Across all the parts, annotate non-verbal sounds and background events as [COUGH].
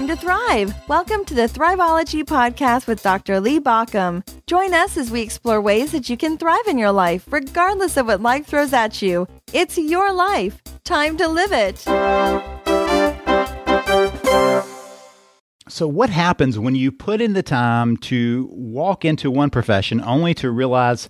time to thrive. Welcome to the Thriveology Podcast with Dr. Lee Baucom. Join us as we explore ways that you can thrive in your life, regardless of what life throws at you. It's your life. Time to live it. So, what happens when you put in the time to walk into one profession only to realize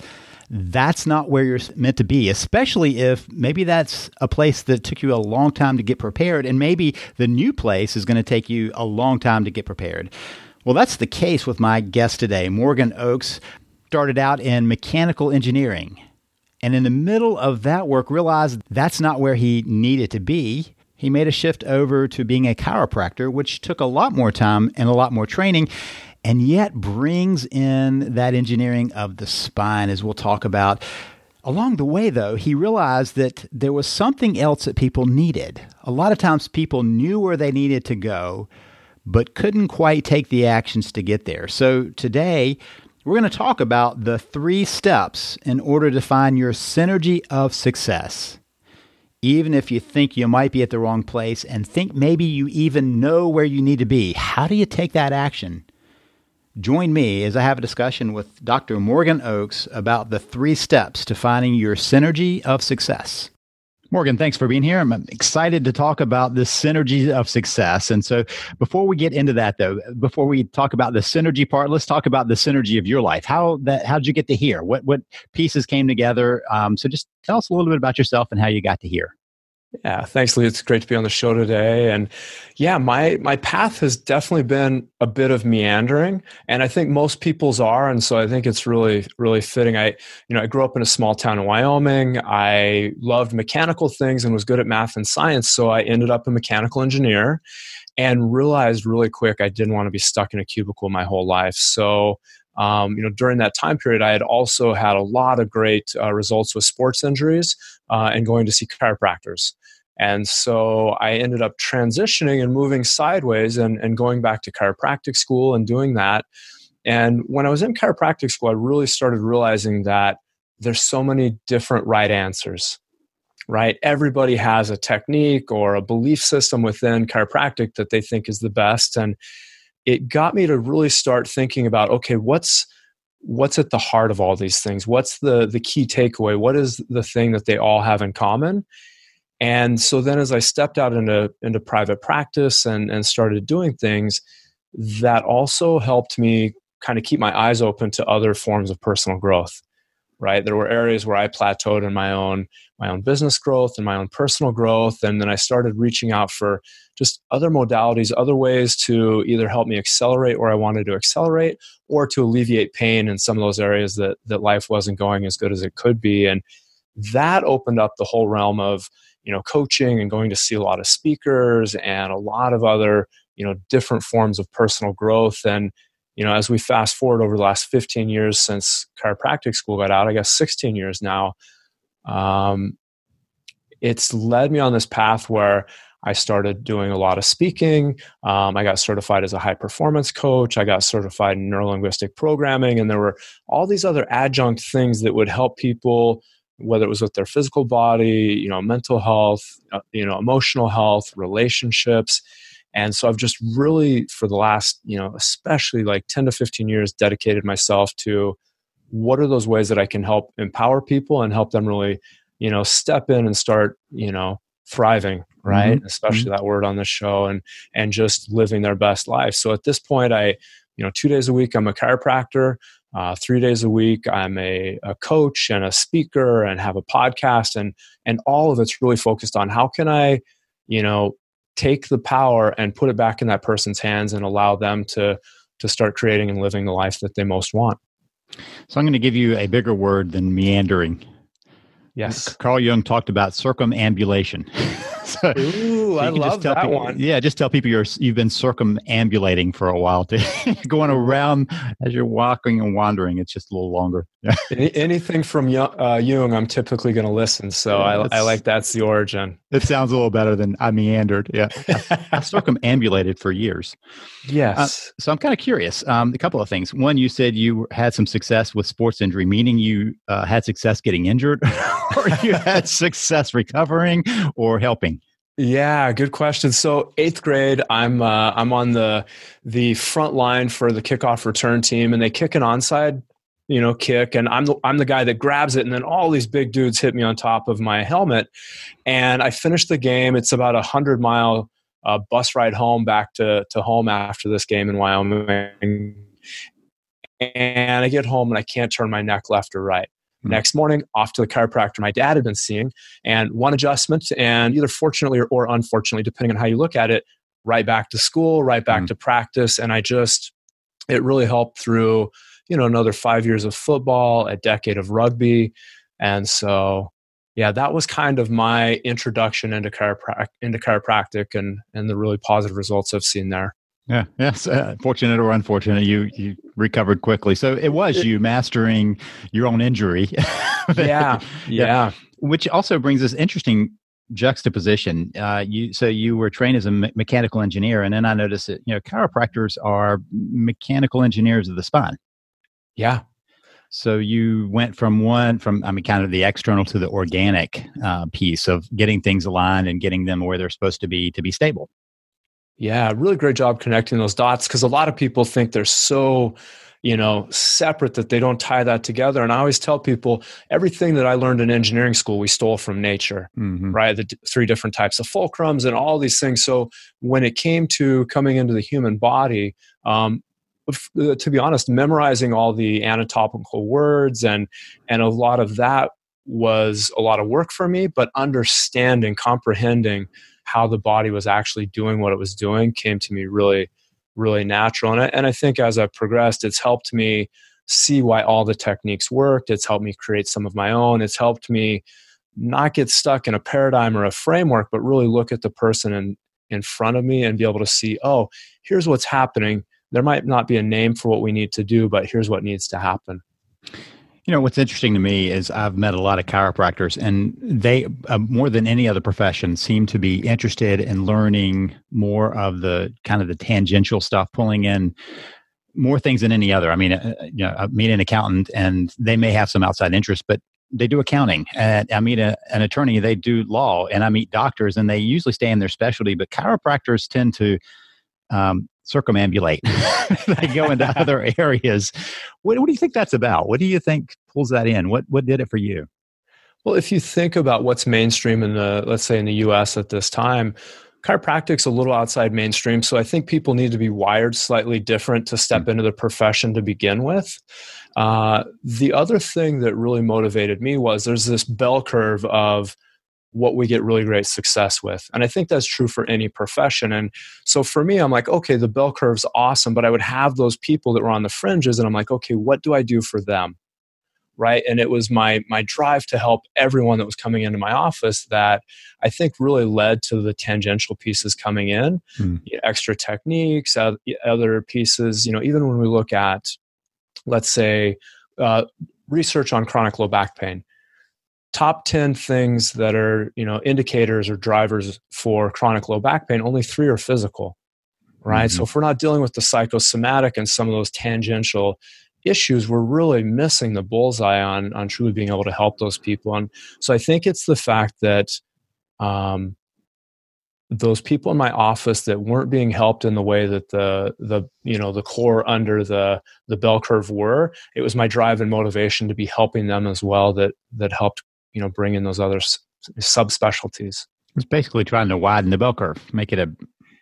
that's not where you're meant to be, especially if maybe that's a place that took you a long time to get prepared, and maybe the new place is going to take you a long time to get prepared. Well, that's the case with my guest today. Morgan Oakes started out in mechanical engineering, and in the middle of that work, realized that's not where he needed to be. He made a shift over to being a chiropractor, which took a lot more time and a lot more training and yet brings in that engineering of the spine, as we'll talk about. Along the way, though, he realized that there was something else that people needed. A lot of times, people knew where they needed to go, but couldn't quite take the actions to get there. So, today, we're going to talk about the three steps in order to find your synergy of success. Even if you think you might be at the wrong place and think maybe you even know where you need to be, how do you take that action? Join me as I have a discussion with Dr. Morgan Oakes about the three steps to finding your synergy of success. Morgan, thanks for being here. I'm excited to talk about the synergy of success. And so, before we get into that, though, before we talk about the synergy part, let's talk about the synergy of your life. How that? How did you get to here? What what pieces came together? Um, so, just tell us a little bit about yourself and how you got to here. Yeah, thanks, Lee. It's great to be on the show today. And yeah, my my path has definitely been a bit of meandering, and I think most people's are. And so I think it's really really fitting. I you know I grew up in a small town in Wyoming. I loved mechanical things and was good at math and science, so I ended up a mechanical engineer, and realized really quick I didn't want to be stuck in a cubicle my whole life. So um, you know, during that time period, I had also had a lot of great uh, results with sports injuries uh, and going to see chiropractors. And so I ended up transitioning and moving sideways and, and going back to chiropractic school and doing that. And when I was in chiropractic school, I really started realizing that there's so many different right answers, right? Everybody has a technique or a belief system within chiropractic that they think is the best. And it got me to really start thinking about okay, what's what's at the heart of all these things? What's the the key takeaway? What is the thing that they all have in common? And so then as I stepped out into, into private practice and, and started doing things, that also helped me kind of keep my eyes open to other forms of personal growth. Right. There were areas where I plateaued in my own my own business growth and my own personal growth. And then I started reaching out for just other modalities, other ways to either help me accelerate where I wanted to accelerate or to alleviate pain in some of those areas that that life wasn't going as good as it could be. And that opened up the whole realm of you know coaching and going to see a lot of speakers and a lot of other you know different forms of personal growth and you know as we fast forward over the last 15 years since chiropractic school got out i guess 16 years now um, it's led me on this path where I started doing a lot of speaking. Um, I got certified as a high performance coach. I got certified in neurolinguistic programming. And there were all these other adjunct things that would help people whether it was with their physical body, you know, mental health, uh, you know, emotional health, relationships. And so I've just really, for the last, you know, especially like 10 to 15 years, dedicated myself to what are those ways that I can help empower people and help them really, you know, step in and start, you know, thriving, right? Mm-hmm. Especially mm-hmm. that word on the show and and just living their best life. So at this point, I, you know, two days a week, I'm a chiropractor. Uh, three days a week, I'm a, a coach and a speaker and have a podcast, and and all of it's really focused on how can I, you know, take the power and put it back in that person's hands and allow them to to start creating and living the life that they most want. So I'm going to give you a bigger word than meandering. Yes. Carl Jung talked about circumambulation. [LAUGHS] [LAUGHS] so, Ooh, I love that people, one. Yeah, just tell people you're you've been circumambulating for a while, to [LAUGHS] going around as you're walking and wandering. It's just a little longer. [LAUGHS] Anything from uh, Jung, I'm typically going to listen. So yeah, I, I, like that's the origin. It sounds a little better than I meandered. Yeah, I, I circumambulated for years. Yes. Uh, so I'm kind of curious. Um, a couple of things. One, you said you had some success with sports injury, meaning you uh, had success getting injured, or you had success recovering or helping. Yeah, good question. So eighth grade, I'm uh, I'm on the the front line for the kickoff return team, and they kick an onside, you know, kick, and I'm the I'm the guy that grabs it, and then all these big dudes hit me on top of my helmet, and I finish the game. It's about a hundred mile uh, bus ride home back to to home after this game in Wyoming, and I get home and I can't turn my neck left or right. Mm-hmm. Next morning, off to the chiropractor my dad had been seeing, and one adjustment, and either fortunately or, or unfortunately, depending on how you look at it, right back to school, right back mm-hmm. to practice. And I just, it really helped through, you know, another five years of football, a decade of rugby. And so, yeah, that was kind of my introduction into, chiroprac- into chiropractic and, and the really positive results I've seen there. Yeah. Yes. Uh, fortunate or unfortunate, you you recovered quickly. So it was you mastering your own injury. [LAUGHS] yeah, yeah. Yeah. Which also brings this interesting juxtaposition. Uh, you so you were trained as a me- mechanical engineer, and then I noticed that you know chiropractors are mechanical engineers of the spine. Yeah. So you went from one from I mean kind of the external to the organic uh, piece of getting things aligned and getting them where they're supposed to be to be stable. Yeah, really great job connecting those dots because a lot of people think they're so, you know, separate that they don't tie that together. And I always tell people everything that I learned in engineering school, we stole from nature, mm-hmm. right? The d- three different types of fulcrums and all these things. So when it came to coming into the human body, um, uh, to be honest, memorizing all the anatomical words and and a lot of that was a lot of work for me. But understanding, comprehending how the body was actually doing what it was doing came to me really, really natural. And I, and I think as I've progressed, it's helped me see why all the techniques worked. It's helped me create some of my own. It's helped me not get stuck in a paradigm or a framework, but really look at the person in, in front of me and be able to see, oh, here's what's happening. There might not be a name for what we need to do, but here's what needs to happen. You know, what's interesting to me is I've met a lot of chiropractors, and they, uh, more than any other profession, seem to be interested in learning more of the kind of the tangential stuff, pulling in more things than any other. I mean, uh, you know, I meet an accountant, and they may have some outside interest, but they do accounting. And I meet a, an attorney, they do law, and I meet doctors, and they usually stay in their specialty. But chiropractors tend to um, circumambulate. [LAUGHS] they go into [LAUGHS] other areas. What, what do you think that's about? What do you think pulls that in? What what did it for you? Well, if you think about what's mainstream in the let's say in the U.S. at this time, chiropractic's a little outside mainstream. So I think people need to be wired slightly different to step mm-hmm. into the profession to begin with. Uh, the other thing that really motivated me was there's this bell curve of what we get really great success with. And I think that's true for any profession. And so for me, I'm like, okay, the bell curve's awesome, but I would have those people that were on the fringes, and I'm like, okay, what do I do for them? Right. And it was my my drive to help everyone that was coming into my office that I think really led to the tangential pieces coming in, hmm. extra techniques, other pieces. You know, even when we look at, let's say, uh, research on chronic low back pain top 10 things that are you know indicators or drivers for chronic low back pain only three are physical right mm-hmm. so if we're not dealing with the psychosomatic and some of those tangential issues we're really missing the bullseye on on truly being able to help those people and so i think it's the fact that um, those people in my office that weren't being helped in the way that the the you know the core under the the bell curve were it was my drive and motivation to be helping them as well that that helped you know bring in those other s- subspecialties. It's basically trying to widen the bell curve, make it a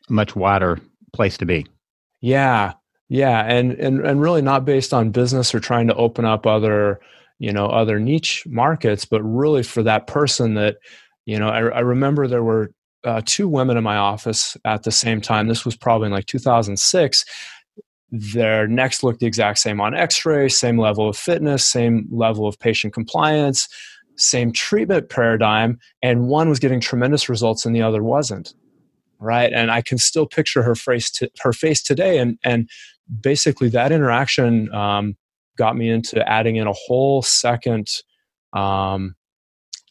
much wider place to be. Yeah, yeah, and and and really not based on business or trying to open up other you know other niche markets, but really for that person that you know. I, I remember there were uh, two women in my office at the same time. This was probably in like 2006. Their necks looked the exact same on X-ray, same level of fitness, same level of patient compliance same treatment paradigm, and one was getting tremendous results and the other wasn't. Right, and I can still picture her face to, her face today, and and basically that interaction um, got me into adding in a whole second um,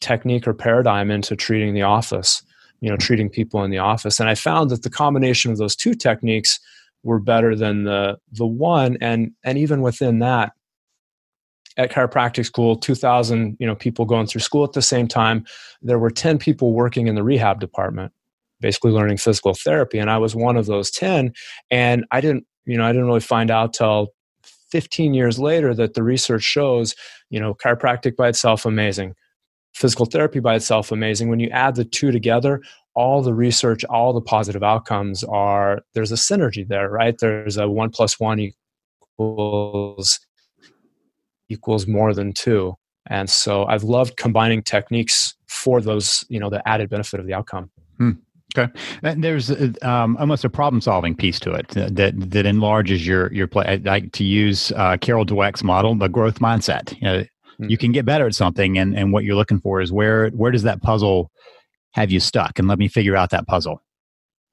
technique or paradigm into treating the office. You know, treating people in the office, and I found that the combination of those two techniques were better than the the one, and and even within that, at chiropractic school 2000 you know people going through school at the same time. There were 10 people working in the rehab department basically learning physical therapy and i was one of those 10 and i didn't you know i didn't really find out till 15 years later that the research shows you know chiropractic by itself amazing. Physical therapy by itself amazing. When you add the two together all the research all the positive outcomes are there's a synergy there right? There's a one plus one equals equals more than two and so i've loved combining techniques for those you know the added benefit of the outcome hmm. Okay, and there's um, almost a problem-solving piece to it that that enlarges your your play. I like to use uh, Carol Dweck's model, the growth mindset. You, know, mm-hmm. you can get better at something, and and what you're looking for is where where does that puzzle have you stuck, and let me figure out that puzzle.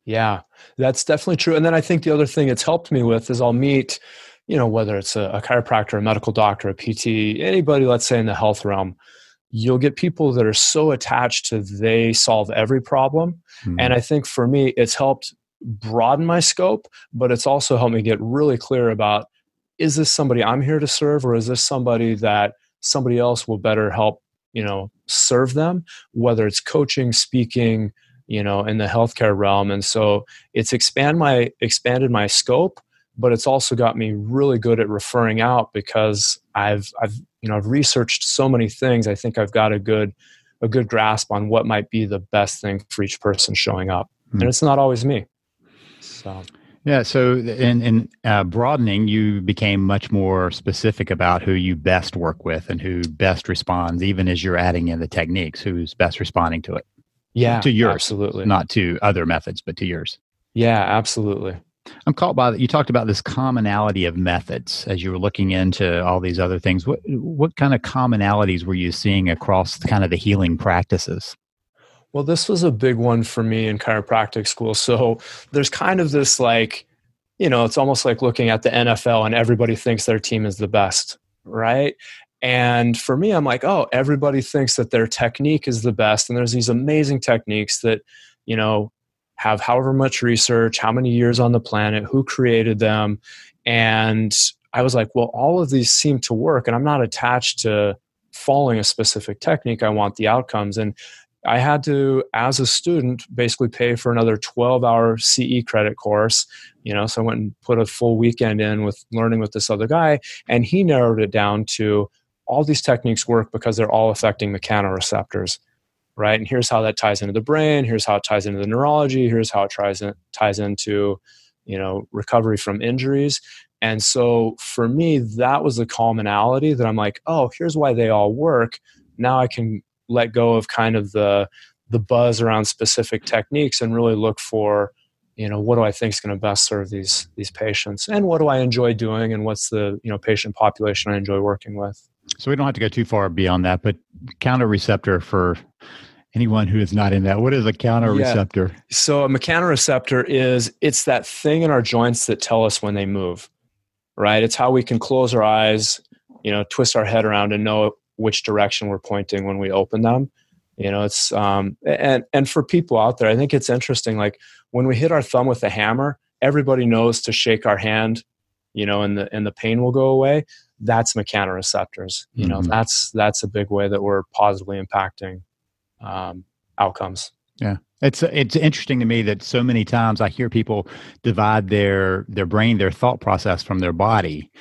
Yeah, that's definitely true. And then I think the other thing it's helped me with is I'll meet, you know, whether it's a, a chiropractor, a medical doctor, a PT, anybody, let's say in the health realm you'll get people that are so attached to they solve every problem mm-hmm. and i think for me it's helped broaden my scope but it's also helped me get really clear about is this somebody i'm here to serve or is this somebody that somebody else will better help you know serve them whether it's coaching speaking you know in the healthcare realm and so it's expand my expanded my scope but it's also got me really good at referring out because I've I've you know I've researched so many things. I think I've got a good a good grasp on what might be the best thing for each person showing up, mm-hmm. and it's not always me. So. Yeah. So, in, in uh, broadening, you became much more specific about who you best work with and who best responds, even as you're adding in the techniques, who's best responding to it. Yeah. To yours. Absolutely. Not to other methods, but to yours. Yeah, absolutely. I'm caught by that. You talked about this commonality of methods as you were looking into all these other things. What what kind of commonalities were you seeing across kind of the healing practices? Well, this was a big one for me in chiropractic school. So there's kind of this like, you know, it's almost like looking at the NFL and everybody thinks their team is the best, right? And for me, I'm like, oh, everybody thinks that their technique is the best. And there's these amazing techniques that, you know, have however much research, how many years on the planet, who created them. And I was like, well, all of these seem to work, and I'm not attached to following a specific technique. I want the outcomes. And I had to, as a student, basically pay for another 12 hour CE credit course. You know, so I went and put a full weekend in with learning with this other guy, and he narrowed it down to all these techniques work because they're all affecting mechanoreceptors right? And here's how that ties into the brain. Here's how it ties into the neurology. Here's how it ties in, ties into, you know, recovery from injuries. And so for me, that was the commonality that I'm like, oh, here's why they all work. Now I can let go of kind of the the buzz around specific techniques and really look for, you know, what do I think is going to best serve these these patients, and what do I enjoy doing, and what's the you know patient population I enjoy working with. So we don't have to go too far beyond that, but counter receptor for anyone who is not in that. What is a counter receptor? Yeah. So a mechanoreceptor is it's that thing in our joints that tell us when they move. Right? It's how we can close our eyes, you know, twist our head around and know which direction we're pointing when we open them. You know, it's um and and for people out there, I think it's interesting like when we hit our thumb with a hammer, everybody knows to shake our hand, you know, and the and the pain will go away. That's mechanoreceptors. You know, mm-hmm. that's that's a big way that we're positively impacting um, outcomes. Yeah. It's it's interesting to me that so many times I hear people divide their their brain, their thought process from their body,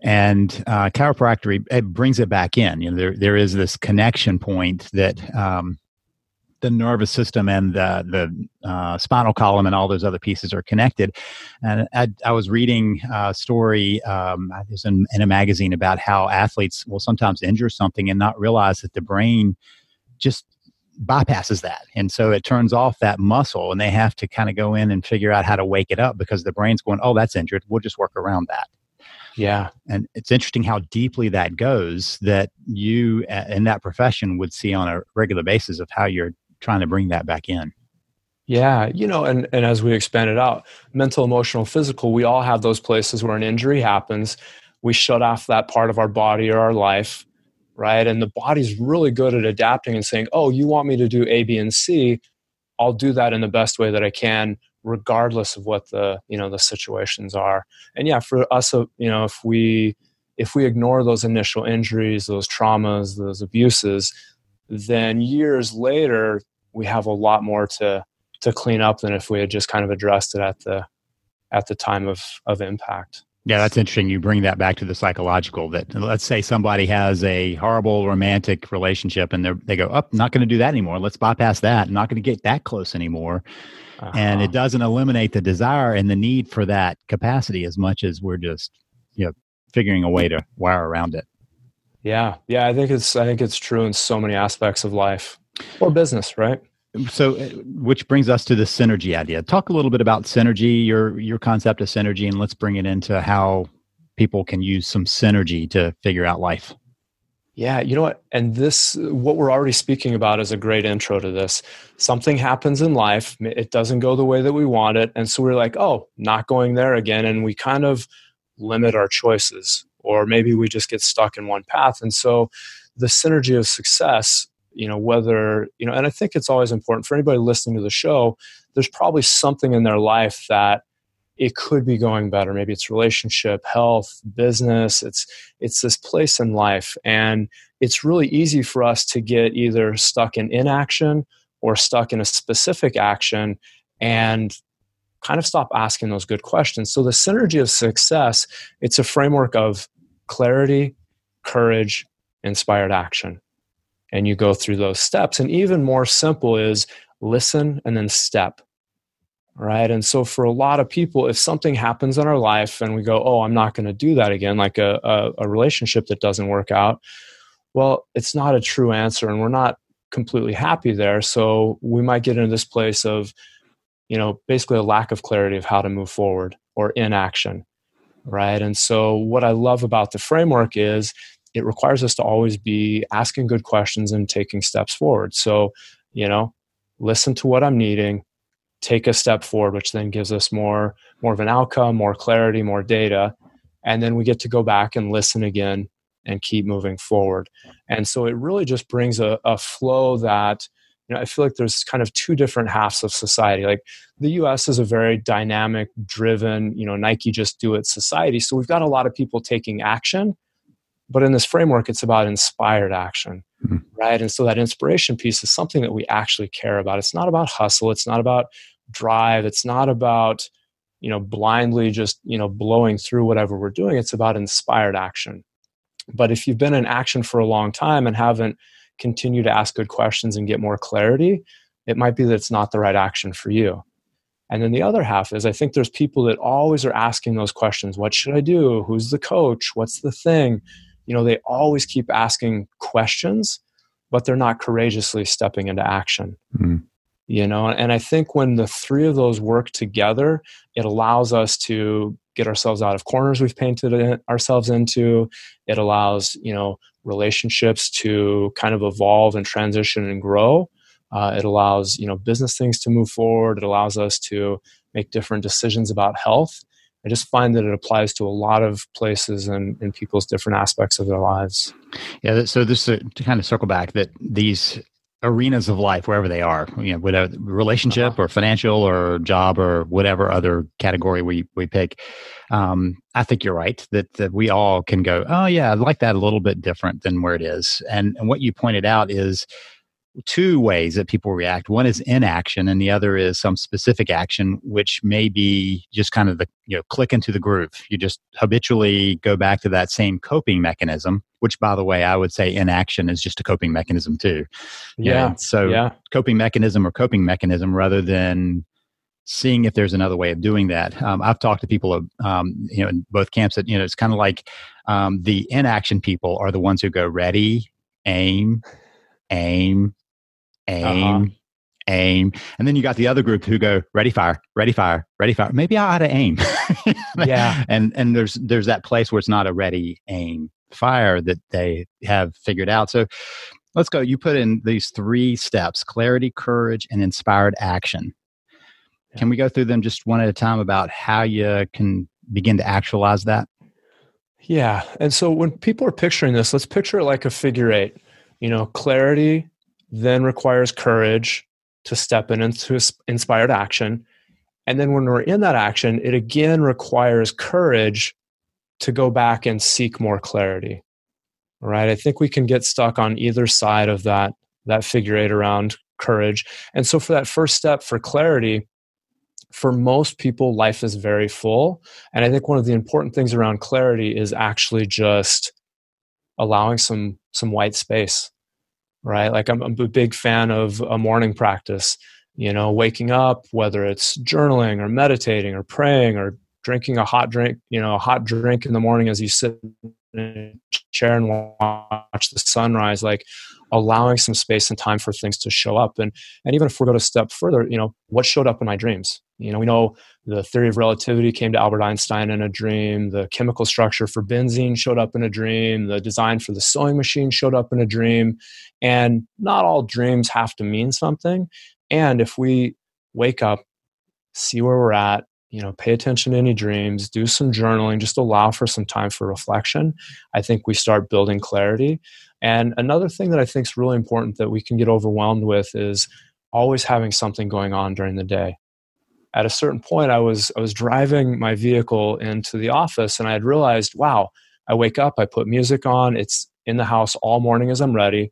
and uh, chiropractic it brings it back in. You know, there there is this connection point that um, the nervous system and the the uh, spinal column and all those other pieces are connected. And I, I was reading a story um, I was in, in a magazine about how athletes will sometimes injure something and not realize that the brain just bypasses that. And so it turns off that muscle and they have to kind of go in and figure out how to wake it up because the brain's going, oh, that's injured. We'll just work around that. Yeah. And it's interesting how deeply that goes that you uh, in that profession would see on a regular basis of how you're trying to bring that back in. Yeah, you know, and, and as we expand it out, mental, emotional, physical, we all have those places where an injury happens. We shut off that part of our body or our life right? And the body's really good at adapting and saying, oh, you want me to do A, B, and C. I'll do that in the best way that I can, regardless of what the you know the situations are. And yeah, for us, uh, you know, if we if we ignore those initial injuries, those traumas, those abuses, then years later we have a lot more to to clean up than if we had just kind of addressed it at the at the time of of impact. Yeah, that's interesting. You bring that back to the psychological. That let's say somebody has a horrible romantic relationship, and they they go, "Up, oh, not going to do that anymore. Let's bypass that. I'm not going to get that close anymore." Uh-huh. And it uh-huh. doesn't eliminate the desire and the need for that capacity as much as we're just, you know, figuring a way to wire around it. Yeah, yeah, I think it's I think it's true in so many aspects of life. Or business, right? so uh, which brings us to the synergy idea. Talk a little bit about synergy your your concept of synergy and let's bring it into how people can use some synergy to figure out life. Yeah you know what? And this what we're already speaking about is a great intro to this. Something happens in life it doesn't go the way that we want it and so we're like oh not going there again and we kind of limit our choices or maybe we just get stuck in one path. And so the synergy of success you know whether you know and i think it's always important for anybody listening to the show there's probably something in their life that it could be going better. Maybe it's relationship health business. It's it's this place in life. And it's really easy for us to get either stuck in inaction or stuck in a specific action and kind of stop asking those good questions. So the synergy of success it's a framework of clarity courage inspired action and you go through those steps. And even more simple is listen and then step. Right. And so for a lot of people, if something happens in our life and we go, oh, I'm not going to do that again, like a, a, a relationship that doesn't work out, well, it's not a true answer and we're not completely happy there. So we might get into this place of, you know, basically a lack of clarity of how to move forward or inaction. Right. And so what I love about the framework is it requires us to always be asking good questions and taking steps forward. So, you know, listen to what I'm needing, take a step forward, which then gives us more more of an outcome, more clarity, more data, and then we get to go back and listen again and keep moving forward. And so it really just brings a, a flow that you know, I feel like there's kind of two different halves of society. Like the US is a very dynamic, driven, you know, Nike just do it society. So we've got a lot of people taking action but in this framework, it's about inspired action, mm-hmm. right? And so that inspiration piece is something that we actually care about. It's not about hustle. It's not about drive. It's not about, you know, blindly just, you know, blowing through whatever we're doing. It's about inspired action. But if you've been in action for a long time and haven't continued to ask good questions and get more clarity, it might be that it's not the right action for you. And then the other half is I think there's people that always are asking those questions What should I do? Who's the coach? What's the thing? you know they always keep asking questions but they're not courageously stepping into action mm. you know and i think when the three of those work together it allows us to get ourselves out of corners we've painted ourselves into it allows you know relationships to kind of evolve and transition and grow uh, it allows you know business things to move forward it allows us to make different decisions about health I just find that it applies to a lot of places and in people's different aspects of their lives. Yeah. So this uh, to kind of circle back that these arenas of life, wherever they are, you know, whatever relationship uh-huh. or financial or job or whatever other category we we pick, um, I think you're right that that we all can go, oh yeah, I like that a little bit different than where it is. And and what you pointed out is two ways that people react. One is inaction, and the other is some specific action, which may be just kind of the you know click into the groove. You just habitually go back to that same coping mechanism. Which, by the way, I would say inaction is just a coping mechanism too. Yeah. so yeah. coping mechanism or coping mechanism rather than seeing if there's another way of doing that. Um, I've talked to people, um, you know, in both camps that you know it's kind of like um, the inaction people are the ones who go ready, aim, aim, aim, uh-huh. aim. And then you got the other group who go ready fire, ready fire, ready fire. Maybe I ought to aim. [LAUGHS] yeah. And and there's there's that place where it's not a ready aim fire that they have figured out. So let's go. You put in these three steps: clarity, courage, and inspired action. Yeah. Can we go through them just one at a time about how you can begin to actualize that? Yeah. And so when people are picturing this, let's picture it like a figure eight. You know, clarity, then requires courage to step in into inspired action. And then when we're in that action, it again requires courage to go back and seek more clarity. Right? I think we can get stuck on either side of that that figure eight around courage. And so for that first step for clarity, for most people, life is very full. And I think one of the important things around clarity is actually just allowing some some white space, right? Like I'm, I'm a big fan of a morning practice. You know, waking up, whether it's journaling or meditating or praying or drinking a hot drink, you know, a hot drink in the morning as you sit in a chair and watch the sunrise, like allowing some space and time for things to show up. And and even if we go to step further, you know, what showed up in my dreams? You know, we know the theory of relativity came to Albert Einstein in a dream. The chemical structure for benzene showed up in a dream. The design for the sewing machine showed up in a dream. And not all dreams have to mean something. And if we wake up, see where we're at, you know, pay attention to any dreams, do some journaling, just allow for some time for reflection, I think we start building clarity. And another thing that I think is really important that we can get overwhelmed with is always having something going on during the day at a certain point i was i was driving my vehicle into the office and i had realized wow i wake up i put music on it's in the house all morning as i'm ready.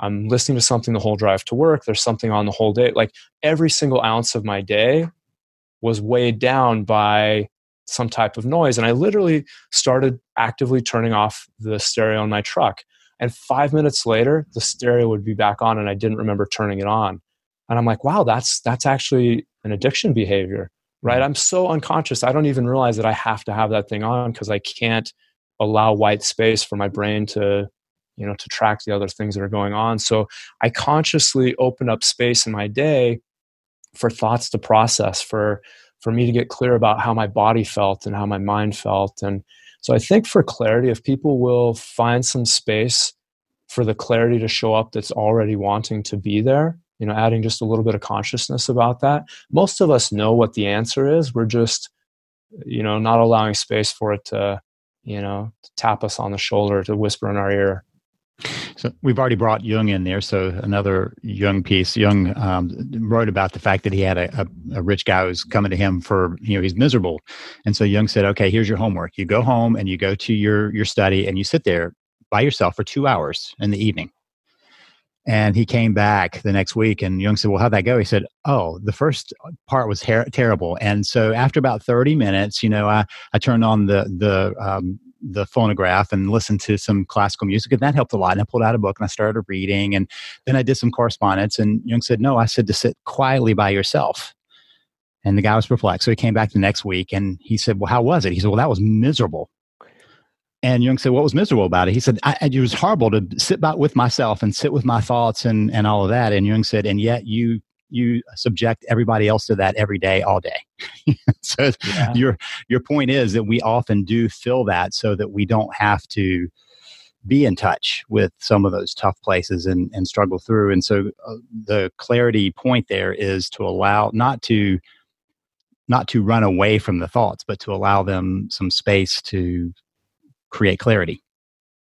I'm listening to something the whole drive to work there's something on the whole day. Like every single ounce of my day was weighed down by some type of noise and i literally started actively turning off the stereo in my truck. And 5 minutes later the stereo would be back on and i didn't remember turning it on. And i'm like wow that's that's actually an addiction behavior right? Mm-hmm. i'm so unconscious i don't even realize that i have to have that thing on because i can't allow white space for my brain to you know to track the other things that are going on. So i consciously open up space in my day for thoughts to process for for me to get clear about how my body felt and how my mind felt. And so i think for clarity if people will find some space for the clarity to show up that's already wanting to be there you know adding just a little bit of consciousness about that most of us know what the answer is we're just you know not allowing space for it to you know to tap us on the shoulder to whisper in our ear so we've already brought Jung in there. So another Jung piece. Jung um, wrote about the fact that he had a, a, a, rich guy who's coming to him for you know he's miserable, and so Jung said, "Okay, here's your homework. You go home and you go to your your study and you sit there by yourself for two hours in the evening, and he came back the next week, and Jung said, "Well, how'd that go?" He said, "Oh, the first part was ter- terrible." And so after about thirty minutes, you know, I I turned on the the um, the phonograph and listened to some classical music, and that helped a lot. And I pulled out a book and I started reading, and then I did some correspondence. And Jung said, "No," I said to sit quietly by yourself. And the guy was perplexed. So he came back the next week and he said, Well, how was it? He said, Well, that was miserable. And Jung said, "What was miserable about it?" He said, "It was horrible to sit back with myself and sit with my thoughts and and all of that." And Jung said, "And yet you you subject everybody else to that every day, all day." [LAUGHS] so yeah. your your point is that we often do feel that so that we don't have to be in touch with some of those tough places and and struggle through. And so uh, the clarity point there is to allow not to not to run away from the thoughts, but to allow them some space to create clarity.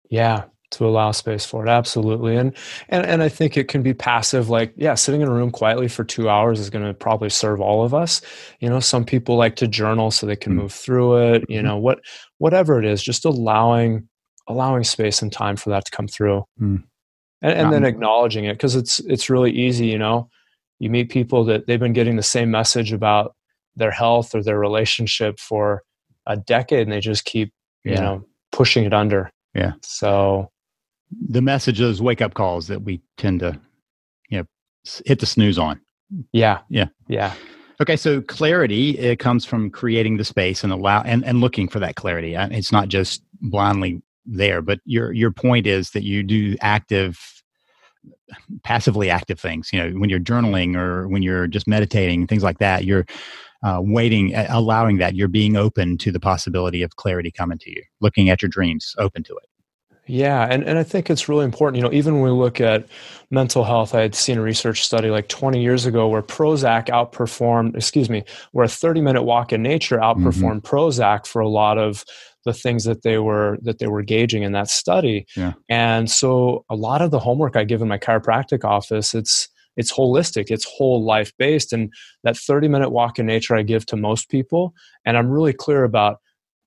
Yeah, to allow space for it absolutely and and and i think it can be passive like yeah sitting in a room quietly for two hours is going to probably serve all of us you know some people like to journal so they can mm. move through it you mm-hmm. know what whatever it is just allowing allowing space and time for that to come through mm. and, and then acknowledging it because it's it's really easy you know you meet people that they've been getting the same message about their health or their relationship for a decade and they just keep yeah. you know pushing it under. Yeah. So the message those wake up calls that we tend to, you know, hit the snooze on. Yeah. Yeah. Yeah. Okay, so clarity it comes from creating the space and allow and, and looking for that clarity. It's not just blindly there, but your your point is that you do active passively active things you know when you're journaling or when you're just meditating things like that you're uh, waiting, allowing that you're being open to the possibility of clarity coming to you, looking at your dreams, open to it. Yeah, and, and I think it's really important. You know, even when we look at mental health, I had seen a research study like 20 years ago where Prozac outperformed, excuse me, where a 30 minute walk in nature outperformed mm-hmm. Prozac for a lot of the things that they were that they were gauging in that study. Yeah. And so a lot of the homework I give in my chiropractic office, it's it's holistic it's whole life based. And that 30 minute walk in nature i give to most people and i'm really clear about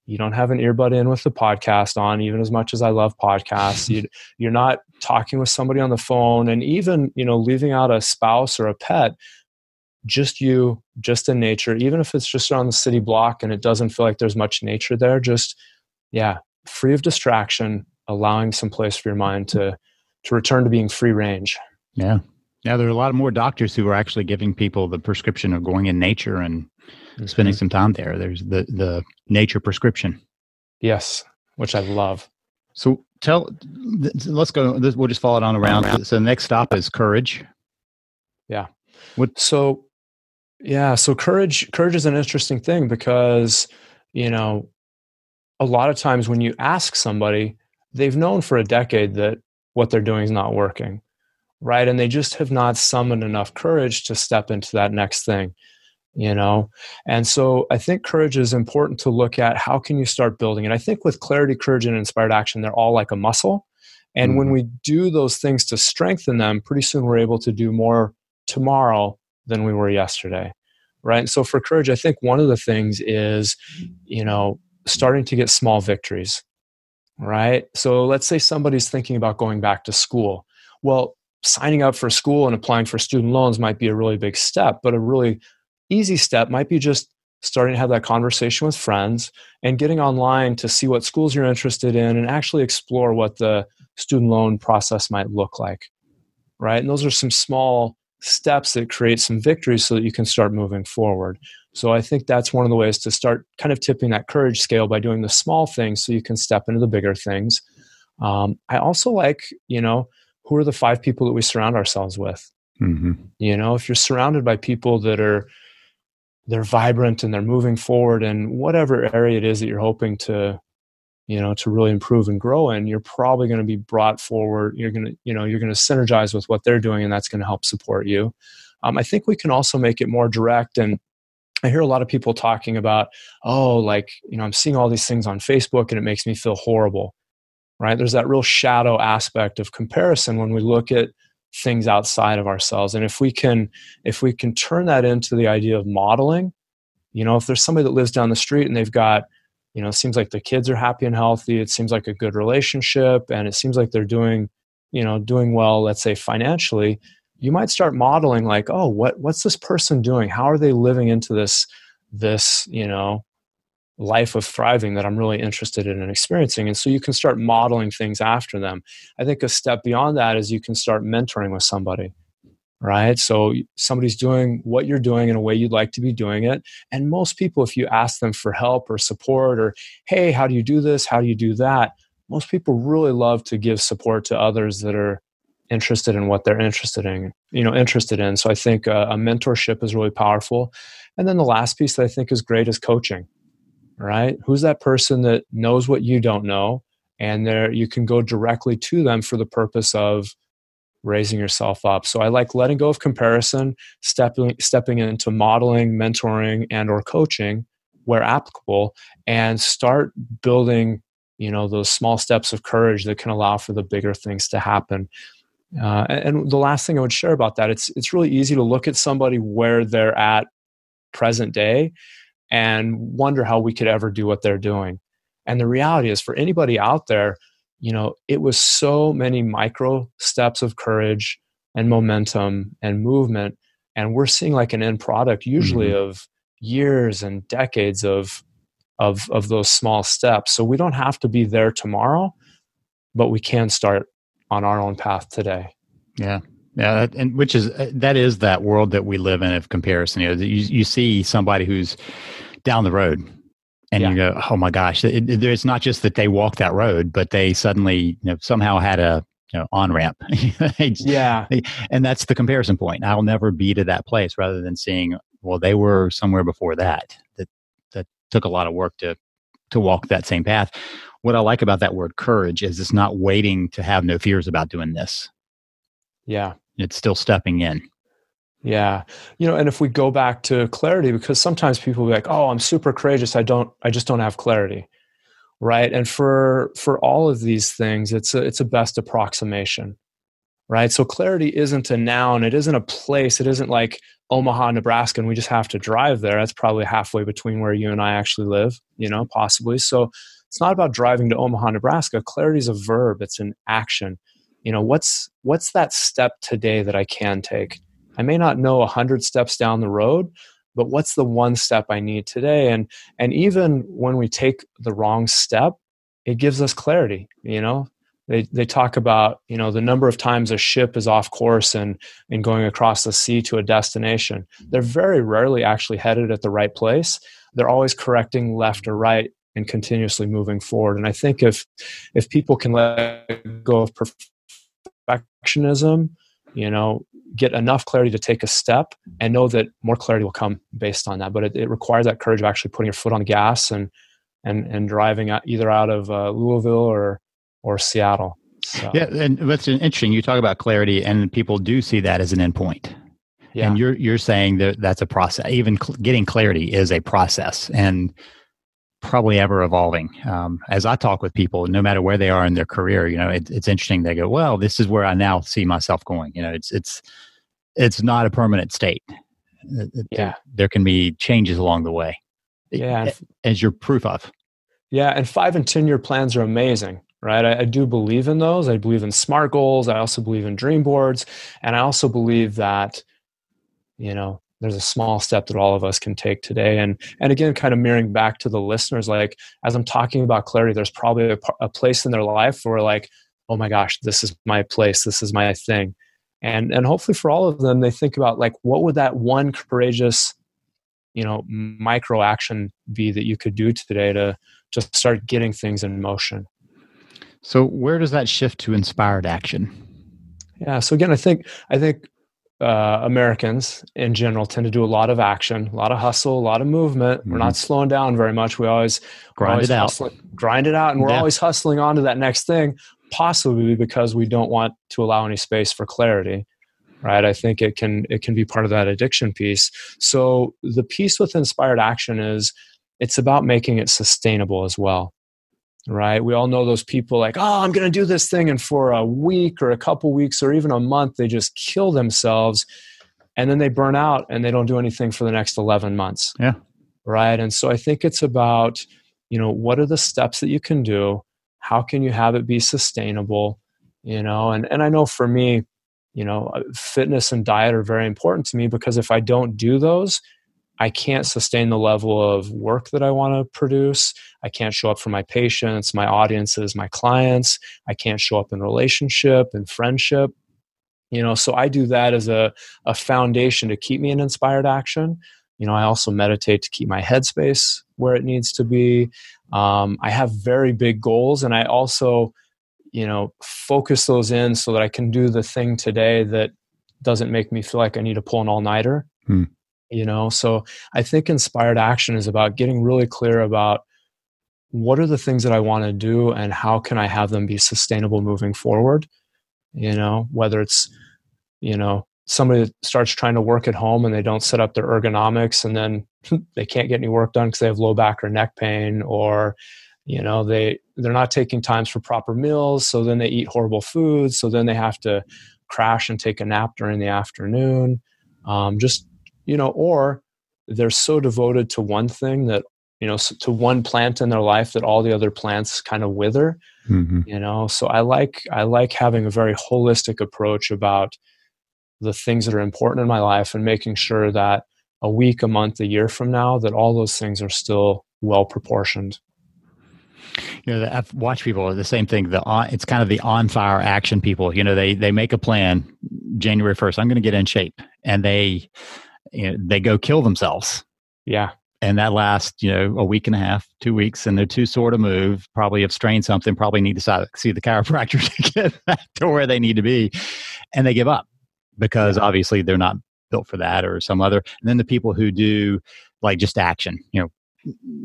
you don't have an earbud in with the podcast on even as much as i love podcasts. [LAUGHS] You, you're not talking with somebody on the phone and even you know leaving out a spouse or a pet just you just in nature even if it's just on the city block and it doesn't feel like there's much nature there just yeah free of distraction allowing some place for your mind to to return to being free range. Yeah yeah there are a lot of more doctors who are actually giving people the prescription of going in nature and mm-hmm. spending some time there. There's the the nature prescription. Yes which i love. So tell let's go we'll just follow it on around. So the next stop is courage. Yeah. What so yeah so courage courage is an interesting thing because you know a lot of times when you ask somebody they've known for a decade that what they're doing is not working right? And they just have not summoned enough courage to step into that next thing you know? And so i think courage is important to look at how can you start building. And i think with clarity courage and inspired action they're all like a muscle. And mm-hmm. when we do those things to strengthen them pretty soon we're able to do more tomorrow than we were yesterday right? So for courage i think one of the things is you know starting to get small victories right? So let's say somebody's thinking about going back to school. Well signing up for school and applying for student loans might be a really big step but a really easy step might be just starting to have that conversation with friends and getting online to see what schools you're interested in and actually explore what the student loan process might look like right? And those are some small steps that create some victories so that you can start moving forward. So i think that's one of the ways to start kind of tipping that courage scale by doing the small things so you can step into the bigger things. Um, i also like you know who are the five people that we surround ourselves with? Mm-hmm. you know if you're surrounded by people that are they're vibrant and they're moving forward in whatever area it is that you're hoping to you know to really improve and grow in you're probably going to be brought forward. You're going to you know you're going to synergize with what they're doing and that's going to help support you. Um, i think we can also make it more direct and i hear a lot of people talking about oh like you know i'm seeing all these things on facebook and it makes me feel horrible right? There's that real shadow aspect of comparison when we look at things outside of ourselves. And if we can if we can turn that into the idea of modeling you know if there's somebody that lives down the street and they've got you know it seems like the kids are happy and healthy it seems like a good relationship and it seems like they're doing you know doing well let's say financially you might start modeling like oh what what's this person doing? How are they living into this this you know life of thriving that I'm really interested in and experiencing. And so you can start modeling things after them. I think a step beyond that is you can start mentoring with somebody, right? So somebody's doing what you're doing in a way you'd like to be doing it. And most people, if you ask them for help or support or, hey, how do you do this? How do you do that? Most people really love to give support to others that are interested in what they're interested in you know interested in so i think uh, a mentorship is really powerful and then the last piece that i think is great is coaching right? Who's that person that knows what you don't know? And there you can go directly to them for the purpose of raising yourself up. So I like letting go of comparison, stepping stepping into modeling, mentoring, and or coaching where applicable, and start building, you know, those small steps of courage that can allow for the bigger things to happen. Uh, and the last thing I would share about that, it's it's really easy to look at somebody where they're at present day and wonder how we could ever do what they're doing. And the reality is, for anybody out there, you know, it was so many micro steps of courage and momentum and movement. And we're seeing like an end product, usually mm-hmm. of years and decades of, of, of those small steps. So we don't have to be there tomorrow, but we can start on our own path today. Yeah. Yeah, and which is uh, that is that world that we live in of comparison. You know, you, you see somebody who's down the road, and yeah. you go, "Oh my gosh!" It, it, it's not just that they walked that road, but they suddenly you know, somehow had a you know, on ramp. [LAUGHS] yeah, and that's the comparison point. I'll never be to that place, rather than seeing, well, they were somewhere before that. That that took a lot of work to to walk that same path. What I like about that word courage is it's not waiting to have no fears about doing this. Yeah. It's still stepping in. Yeah. You know, and if we go back to clarity, because sometimes people be like, oh, I'm super courageous. I don't, I just don't have clarity. Right. And for, for all of these things, it's a, it's a best approximation. right? So clarity isn't a noun, it isn't a place, it isn't like Omaha, Nebraska, and we just have to drive there. That's probably halfway between where you and I actually live, you know, possibly. So it's not about driving to Omaha, Nebraska. Clarity is a verb, it's an action. You know, what's what's that step today that I can take? I may not know a hundred steps down the road, but what's the one step I need today? And and even when we take the wrong step, it gives us clarity, you know, they they talk about you know the number of times a ship is off course and and going across the sea to a destination they're very rarely actually headed at the right place they're always correcting left or right and continuously moving forward and i think if if people can let go of perfectionism you know get enough clarity to take a step and know that more clarity will come based on that but it, it requires that courage of actually putting your foot on the gas and and and driving out, either out of uh, louisville or or Seattle. So. Yeah, and that's interesting. You talk about clarity, and people do see that as an endpoint. Yeah. And you're you're saying that that's a process. Even cl- getting clarity is a process, and probably ever evolving. Um, as I talk with people, no matter where they are in their career, you know, it, it's interesting. They go, "Well, this is where I now see myself going." You know, it's it's it's not a permanent state. Yeah, there, there can be changes along the way. Yeah, as you're proof of. Yeah, and five and ten year plans are amazing right? I, I, do believe in those. I believe in SMART goals. I also believe in dream boards. And I also believe that, you know, there's a small step that all of us can take today. And, and again, kind of mirroring back to the listeners, like as I'm talking about clarity, there's probably a, a place in their life where like, oh my gosh, this is my place. This is my thing. And, and hopefully for all of them, they think about like, what would that one courageous, you know, micro action be that you could do today to just start getting things in motion? So where does that shift to inspired action? Yeah. So again, I think I think uh, Americans in general tend to do a lot of action, a lot of hustle, a lot of movement. Mm-hmm. We're not slowing down very much. We always grind always it hustling, out, grind it out, and we're yeah. always hustling on to that next thing. Possibly because we don't want to allow any space for clarity right i think it can it can be part of that addiction piece so the piece with inspired action is it's about making it sustainable as well right? We all know those people like, oh, I'm going to do this thing. And for a week or a couple weeks or even a month, they just kill themselves. And then they burn out and they don't do anything for the next 11 months. Yeah. Right. And so I think it's about, you know, what are the steps that you can do? How can you have it be sustainable? You know, and, and I know for me, you know, fitness and diet are very important to me because if I don't do those, I can't sustain the level of work that I want to produce. I can't show up for my patients, my audiences, my clients. I can't show up in relationship and friendship. You know, so I do that as a, a foundation to keep me in inspired action. You know, I also meditate to keep my headspace where it needs to be. Um, I have very big goals, and I also, you know, focus those in so that I can do the thing today that doesn't make me feel like I need to pull an all nighter. Hmm you know? So i think inspired action is about getting really clear about what are the things that i want to do and how can i have them be sustainable moving forward you know? Whether it's you know somebody starts trying to work at home and they don't set up their ergonomics and then [LAUGHS] they can't get any work done because they have low back or neck pain or you know they they're not taking times for proper meals so then they eat horrible foods so then they have to crash and take a nap during the afternoon um, just you know, or they're so devoted to one thing that you know to one plant in their life that all the other plants kind of wither mm-hmm. you know so i like i like having a very holistic approach about the things that are important in my life and making sure that a week a month a year from now that all those things are still well proportioned you know i've watched people are the same thing the on, it's kind of the on fire action people you know they they make a plan january 1st i'm going to get in shape and they you know, they go kill themselves. Yeah. And that lasts, you know, a week and a half, two weeks, and they're too sore to move, probably have strained something, probably need to see the chiropractor [LAUGHS] to get back to where they need to be. And they give up because yeah. obviously they're not built for that or some other. And then the people who do like just action, you know,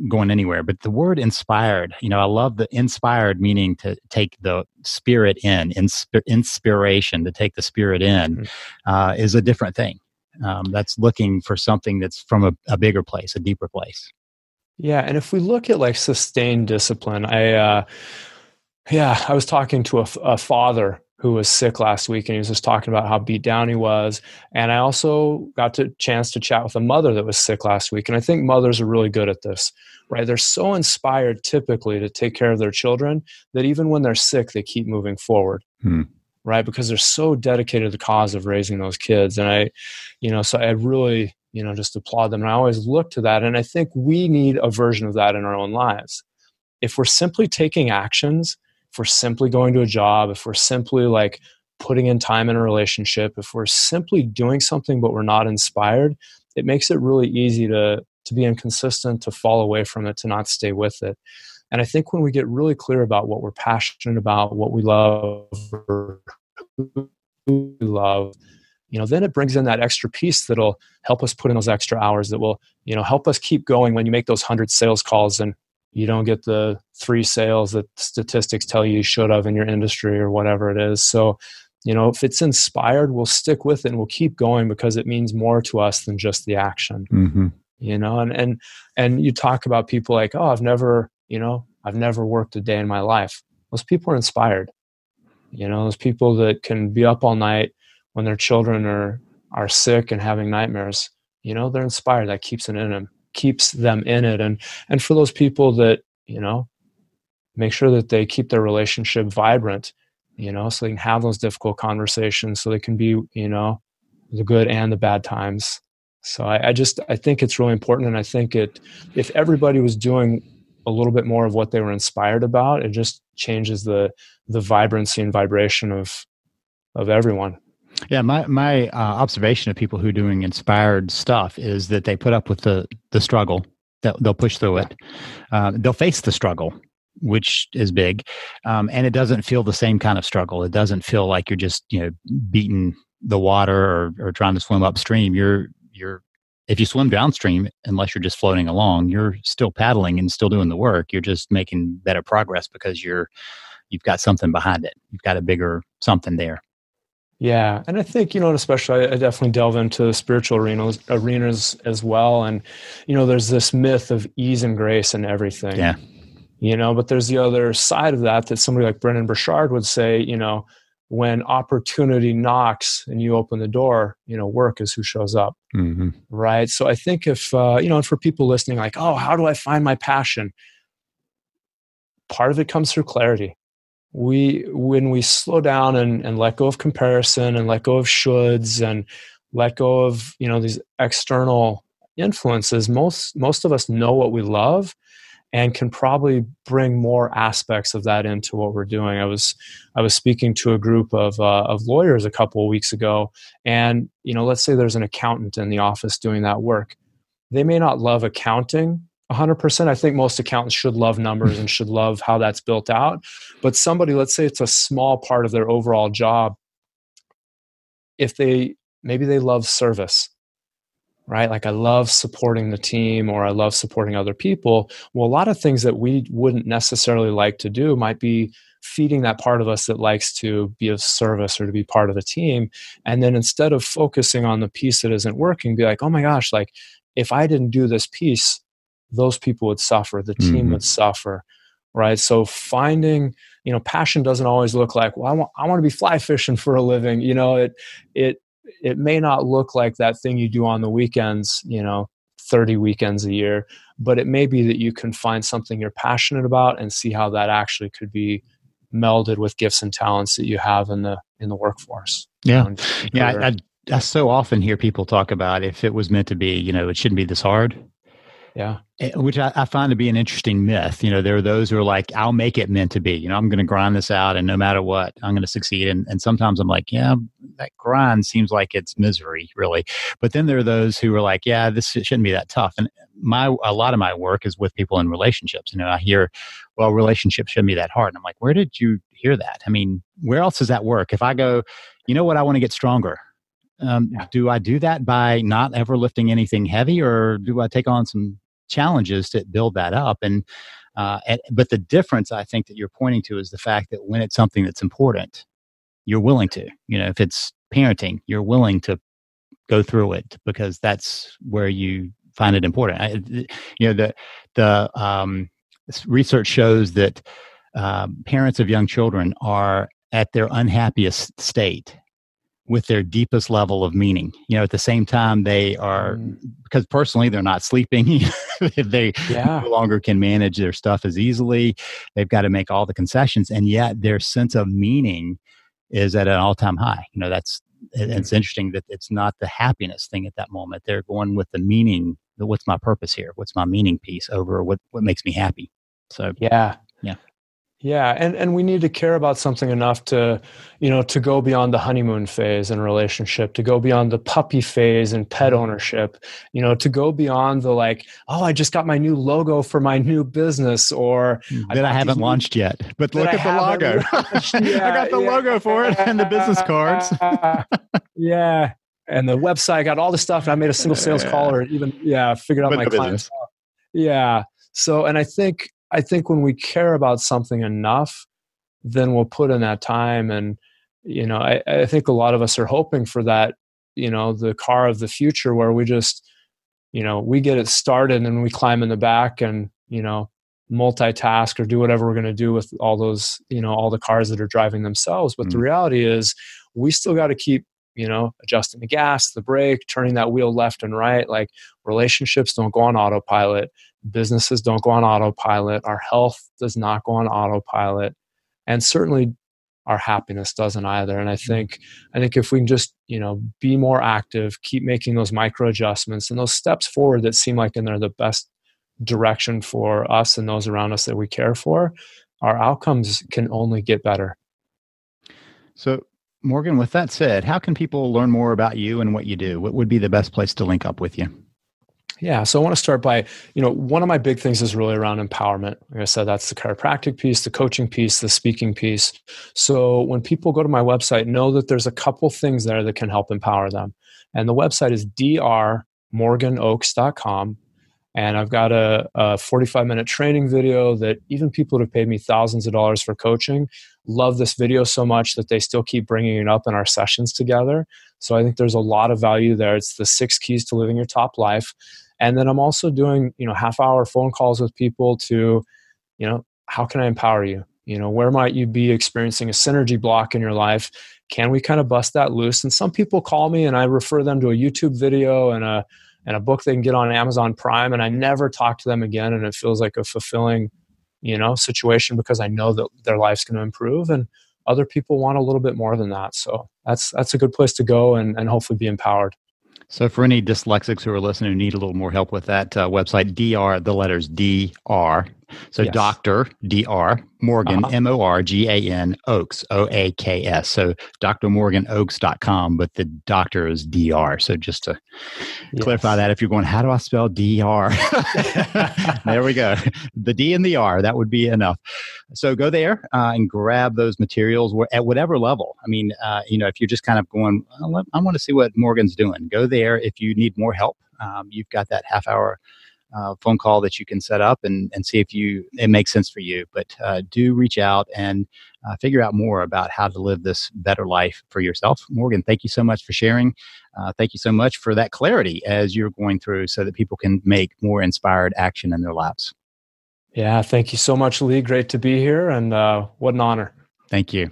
going anywhere. But the word inspired, you know, I love the inspired meaning to take the spirit in, insp- inspiration to take the spirit in mm-hmm. uh, is a different thing um, that's looking for something that's from a, a, bigger place, a deeper place. Yeah, and if we look at like sustained discipline, I, uh, yeah, I was talking to a, a father who was sick last week and he was just talking about how beat down he was and i also got a chance to chat with a mother that was sick last week and i think mothers are really good at this right they're so inspired typically to take care of their children that even when they're sick they keep moving forward hmm. Right? Because they're so dedicated to the cause of raising those kids. And i you know so i really you know just applaud them. And i always look to that. And i think we need a version of that in our own lives. If we're simply taking actions if we're simply going to a job if we're simply like putting in time in a relationship if we're simply doing something but we're not inspired it makes it really easy to to be inconsistent to fall away from it to not stay with it and i think when we get really clear about what we're passionate about what we love who we love you know then it brings in that extra piece that'll help us put in those extra hours that will you know help us keep going when you make those 100 sales calls and you don't get the three sales that statistics tell you you should have in your industry or whatever it is so you know if it's inspired we'll stick with it and we'll keep going because it means more to us than just the action mm-hmm. you know and and and you talk about people like oh i've never you know i've never worked a day in my life. Those people are inspired. You know those people that can be up all night when their children are are sick and having nightmares you know they're inspired. That keeps it in them keeps them in it. And and for those people that you know make sure that they keep their relationship vibrant you know so they can have those difficult conversations so they can be you know the good and the bad times. So I, I just i think it's really important and i think it if everybody was doing a little bit more of what they were inspired about it just changes the the vibrancy and vibration of of everyone yeah, my my uh, observation of people who are doing inspired stuff is that they put up with the the struggle. They'll, they'll push through it. Uh, they'll face the struggle, which is big, um, and it doesn't feel the same kind of struggle. It doesn't feel like you're just you know beating the water or, or trying to swim upstream. You're you're if you swim downstream, unless you're just floating along, you're still paddling and still doing the work. You're just making better progress because you're you've got something behind it. You've got a bigger something there. Yeah, and I think you know, especially I definitely delve into spiritual arenas, arenas as well, and you know, there's this myth of ease and grace and everything. Yeah, you know, but there's the other side of that that somebody like Brendon Burchard would say, you know, when opportunity knocks and you open the door, you know, work is who shows up, mm-hmm. right? So I think if uh, you know, and for people listening, like, oh, how do I find my passion? Part of it comes through clarity we when we slow down and, and let go of comparison and let go of shoulds and let go of you know these external influences most most of us know what we love and can probably bring more aspects of that into what we're doing. I was i was speaking to a group of uh, of lawyers a couple of weeks ago and you know let's say there's an accountant in the office doing that work. They may not love accounting 100% i think most accountants should love numbers and should love how that's built out but somebody let's say it's a small part of their overall job if they maybe they love service right? Like i love supporting the team or i love supporting other people. Well a lot of things that we wouldn't necessarily like to do might be feeding that part of us that likes to be of service or to be part of the team. And then instead of focusing on the piece that isn't working be like oh my gosh like if i didn't do this piece those people would suffer. The team mm-hmm. would suffer right? So finding you know passion doesn't always look like well i want i want to be fly fishing [LAUGHS] for a living you know? It it it may not look like that thing you do on the weekends you know 30 weekends a year but it may be that you can find something you're passionate about and see how that actually could be melded with gifts and talents that you have in the in the workforce. Yeah. Yeah I, I, I so often hear people talk about if it was meant to be you know it shouldn't be this hard yeah. Eh, which I, I, find to be an interesting myth. You know, there are those who are like, I'll make it meant to be. You know, I'm going to grind this out and no matter what, I'm going to succeed. And, and sometimes I'm like, yeah, that grind seems like it's misery, really. But then there are those who are like, yeah, this shouldn't be that tough. And my, a lot of my work is with people in relationships. You know, I hear, well, relationships shouldn't be that hard. And I'm like, where did you hear that? I mean, where else does that work? If I go, you know what, I want to get stronger. Um. Do I do that by not ever lifting anything heavy, or do I take on some challenges to build that up. And, uh, but the difference I think that you're pointing to is the fact that when it's something that's important, you're willing to. You know, if it's parenting, you're willing to go through it because that's where you find it important. I, you know, the the um, research shows that um, parents of young children are at their unhappiest state with their deepest level of meaning. You know, at the same time, they are, mm. because personally, they're not sleeping. [LAUGHS] they yeah. no longer can manage their stuff as easily. They've got to make all the concessions. And yet their sense of meaning is at an all time high. You know, that's, it's interesting that it's not the happiness thing at that moment. They're going with the meaning. What's my purpose here? What's my meaning piece over what, what makes me happy? So, yeah. Yeah. Yeah, and and we need to care about something enough to, you know, to go beyond the honeymoon phase in a relationship, to go beyond the puppy phase and pet mm-hmm. ownership, you know, to go beyond the like, oh, I just got my new logo for my new business, or that I, I haven't launched yet, but look at the logo. [LAUGHS] yeah, I got the yeah, logo for it and the business cards. [LAUGHS] yeah, and the website. I got all the stuff. And I made a single sales call, [LAUGHS] or even yeah, figured out but my clients. Yeah. So, and I think I think when we care about something enough, then we'll put in that time. And, you know, I, I think a lot of us are hoping for that, you know, the car of the future where we just, you know, we get it started and we climb in the back and, you know, multitask or do whatever we're going to do with all those, you know, all the cars that are driving themselves. But mm. the reality is we still got to keep you know adjusting the gas the brake turning that wheel left and right like relationships don't go on autopilot businesses don't go on autopilot our health does not go on autopilot and certainly our happiness doesn't either. And i mm-hmm. think i think if we can just you know be more active keep making those micro adjustments and those steps forward that seem like and they're the best direction for us and those around us that we care for our outcomes can only get better. So morgan with that said how can people learn more about you and what you do? What would be the best place to link up with you yeah, so I want to start by, you know, one of my big things is really around empowerment. Like I said, that's the chiropractic piece, the coaching piece, the speaking piece. So when people go to my website, know that there's a couple things there that can help empower them. And the website is drmorganoaks.com. And I've got a, a 45 minute training video that even people have paid me thousands of dollars for coaching love this video so much that they still keep bringing it up in our sessions together. So I think there's a lot of value there. It's the six keys to living your top life and then i'm also doing you know half hour phone calls with people to you know how can i empower you? You know where might you be experiencing a synergy block in your life? Can we kind of bust that loose? And some people call me and i refer them to a youtube video and a and a book they can get on amazon prime and i never talk to them again and it feels like a fulfilling you know situation because i know that their life's going to improve and other people want a little bit more than that. So that's that's a good place to go and, and hopefully be empowered so, for any dyslexics who are listening who need a little more help with that uh, website, DR, the letters DR. So, yes. Dr. DR Morgan, uh-huh. M O R G A N, Oaks, O A K S. So, drmorganoaks.com, but the doctor is DR. So, just to yes. clarify that, if you're going, how do I spell DR? [LAUGHS] there we go. The D and the R, that would be enough. So, go there uh, and grab those materials at whatever level. I mean, uh, you know, if you're just kind of going, I want to see what Morgan's doing, go there. If you need more help, um, you've got that half hour uh, phone call that you can set up and, and see if you it makes sense for you. But uh, do reach out and uh, figure out more about how to live this better life for yourself. Morgan, thank you so much for sharing. Uh, thank you so much for that clarity as you're going through so that people can make more inspired action in their lives. Yeah, thank you so much, Lee. Great to be here, and uh, what an honor. Thank you.